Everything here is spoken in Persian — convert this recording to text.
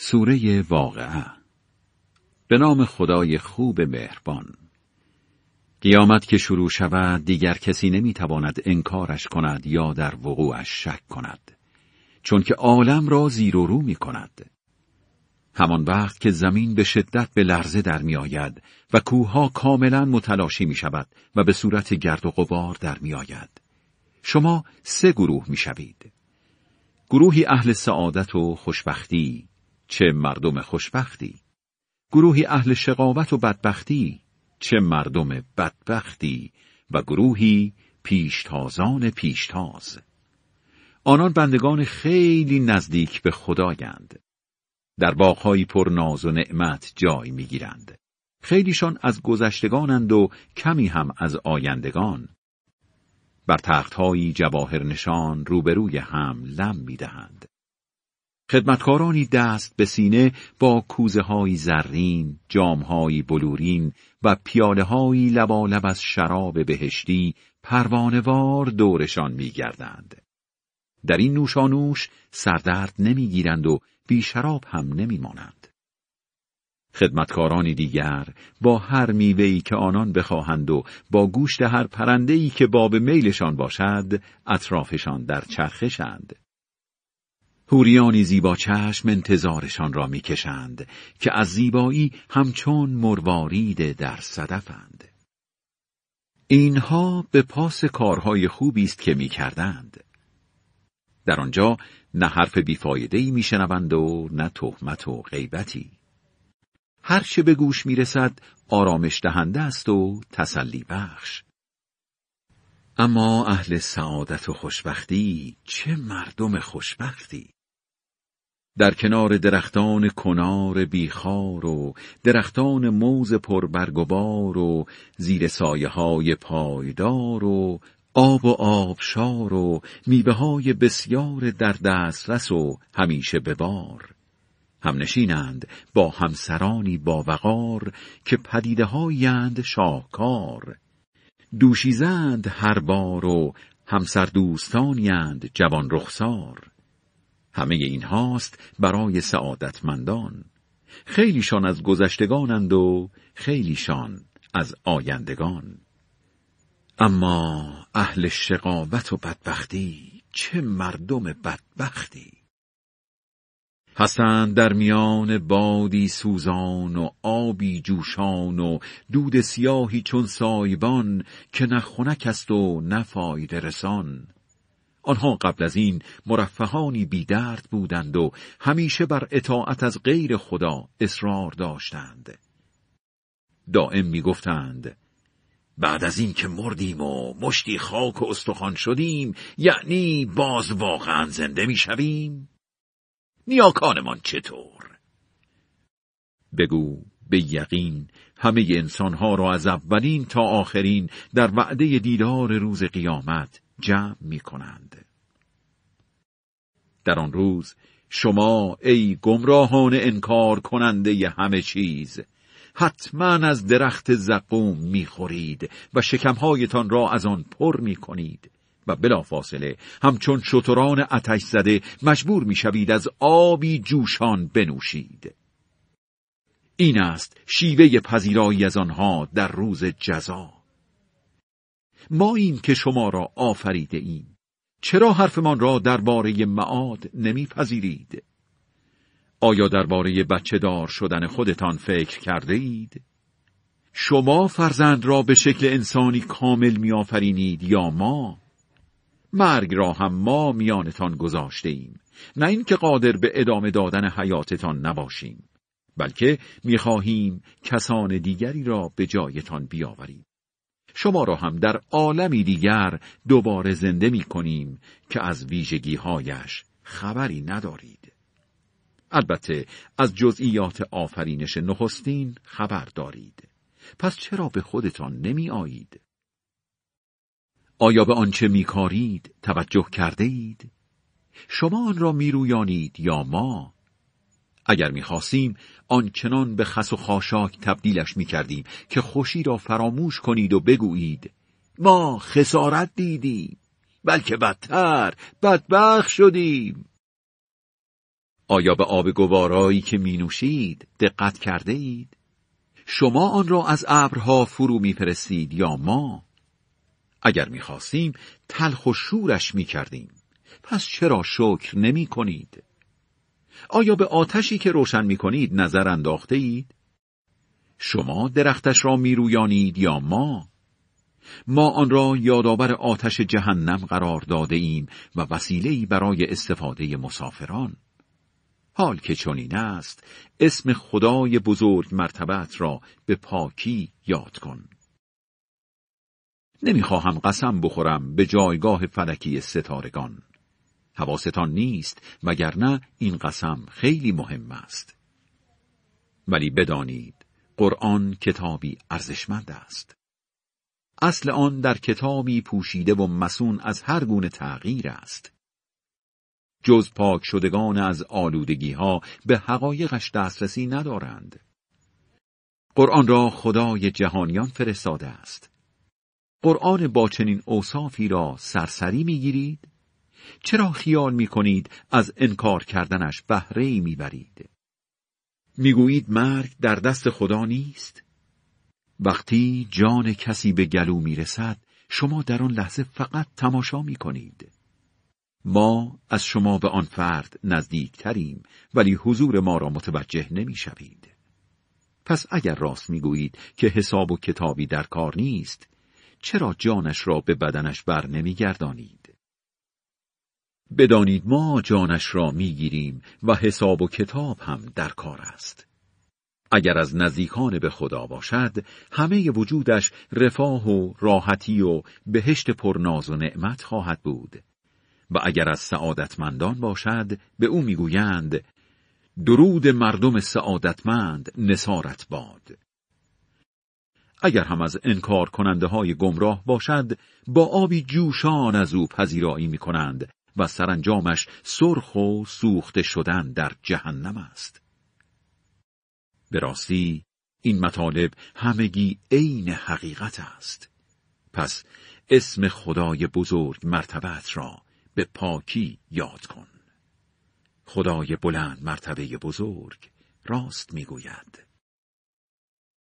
سوره واقعه به نام خدای خوب مهربان قیامت که شروع شود دیگر کسی نمی‌تواند انکارش کند یا در وقوعش شک کند چون که عالم را زیر و رو می کند همان وقت که زمین به شدت به لرزه در می آید و کوهها کاملا متلاشی می شود و به صورت گرد و غبار در می آید. شما سه گروه می شوید. گروهی اهل سعادت و خوشبختی چه مردم خوشبختی. گروهی اهل شقاوت و بدبختی چه مردم بدبختی و گروهی پیشتازان پیشتاز. آنان بندگان خیلی نزدیک به خدایند. در باغهایی پر ناز و نعمت جای می‌گیرند. خیلیشان از گذشتگانند و کمی هم از آیندگان. بر تختهایی جواهر نشان روبروی هم لم می‌دهند. خدمتکارانی دست به سینه با کوزه های زرین، جام های بلورین و پیاله های لبالب از شراب بهشتی پروانوار دورشان میگردند. در این نوشانوش سردرد نمی‌گیرند و بی شراب هم نمیمانند. خدمتکارانی دیگر با هر میوهی که آنان بخواهند و با گوشت هر پرندهی که باب میلشان باشد اطرافشان در چرخشند. هوریانی زیبا چشم انتظارشان را می‌کشند که از زیبایی همچون مروارید در صدفند. اینها به پاس کارهای خوبی است که می‌کردند. در آنجا نه حرف بیفایدهی میشنوند و نه تهمت و غیبتی. هر چه به گوش می‌رسد آرامش دهنده است و تسلی بخش. اما اهل سعادت و خوشبختی چه مردم خوشبختی در کنار درختان کنار بیخار و درختان موز پربرگ و زیر سایه های پایدار و آب و آبشار و میوه های بسیار در دسترس و همیشه به بار. هم نشینند با همسرانی با وقار که پدیده هایند شاهکار. دوشیزند هر بار و همسر دوستانیند جوان رخسار. همه این هاست برای سعادتمندان. خیلیشان از گذشتگانند و خیلیشان از آیندگان. اما اهل شقاوت و بدبختی چه مردم بدبختی؟ هستند در میان بادی سوزان و آبی جوشان و دود سیاهی چون سایبان که نه خنک است و نه فایده رسان. آنها قبل از این مرفهانی بیدرد بودند و همیشه بر اطاعت از غیر خدا اصرار داشتند. دائم می‌گفتند بعد از این که مردیم و مشتی خاک و استخوان شدیم یعنی باز واقعا زنده می‌شویم نیاکانمان چطور بگو به یقین همه انسانها را از اولین تا آخرین در وعده دیدار روز قیامت جمع می کنند. در آن روز شما ای گمراهان انکار کننده همه چیز حتما از درخت زقوم می‌خورید و شکمهایتان را از آن پر می کنید و بلافاصله همچون شتران اتش زده مجبور می‌شوید از آبی جوشان بنوشید این است شیوه پذیرایی از آنها در روز جزا ما این که شما را آفریده ایم چرا حرفمان را درباره معاد نمیپذیرید آیا درباره بچه دار شدن خودتان فکر کرده اید؟ شما فرزند را به شکل انسانی کامل میآفرینید یا ما؟ مرگ را هم ما میانتان گذاشته ایم نه اینکه قادر به ادامه دادن حیاتتان نباشیم بلکه می‌خواهیم کسان دیگری را به جایتان بیاوریم شما را هم در عالمی دیگر دوباره زنده می کنیم که از ویژگی هایش خبری ندارید. البته از جزئیات آفرینش نخستین خبر دارید. پس چرا به خودتان نمی آیید؟ آیا به آنچه می کارید توجه کرده اید؟ شما آن را می رویانید یا ما؟ اگر می‌خواستیم آنچنان به خس و خاشاک تبدیلش می‌کردیم که خوشی را فراموش کنید و بگویید ما خسارت دیدیم بلکه بدتر بدبخ شدیم آیا به آب گوارایی که می نوشید دقت کرده اید؟ شما آن را از ابرها فرو میفرستید یا ما؟ اگر می‌خواستیم تلخ و شورش می‌کردیم پس چرا شکر نمی کنید؟ آیا به آتشی که روشن می کنید نظر انداخته اید؟ شما درختش را می رویانید یا ما؟ ما آن را یادآور آتش جهنم قرار داده ایم و وسیله‌ای برای استفاده مسافران. حال که چنین است اسم خدای بزرگ مرتبت را به پاکی یاد کن نمی‌خواهم قسم بخورم به جایگاه فلکی ستارگان حواستان نیست وگرنه این قسم خیلی مهم است ولی بدانید قرآن کتابی ارزشمند است اصل آن در کتابی پوشیده و مسون از هر گونه تغییر است جز پاک شدگان از آلودگی ها به حقایقش دسترسی ندارند. قرآن را خدای جهانیان فرستاده است. قرآن با چنین اوصافی را سرسری می‌گیرید؟ چرا خیال می کنید از انکار کردنش بهره می‌برید؟ می‌گویید مرگ در دست خدا نیست؟ وقتی جان کسی به گلو می‌رسد شما در آن لحظه فقط تماشا می کنید. ما از شما به آن فرد نزدیکتریم ولی حضور ما را متوجه نمی شوید. پس اگر راست می گویید که حساب و کتابی در کار نیست چرا جانش را به بدنش بر نمی گردانید؟ بدانید ما جانش را می گیریم و حساب و کتاب هم در کار است. اگر از نزدیکان به خدا باشد همه وجودش رفاه و راحتی و بهشت پرناز و نعمت خواهد بود. و اگر از سعادتمندان باشد به او می‌گویند درود مردم سعادتمند نصارت باد. اگر هم از انکار کننده های گمراه باشد با آبی جوشان از او پذیرایی می کنند و سرانجامش سرخ و سوخته شدن در جهنم است. به راستی این مطالب همگی عین حقیقت است. پس اسم خدای بزرگ مرتبت را به پاکی یاد کن خدای بلند مرتبه بزرگ راست می‌گوید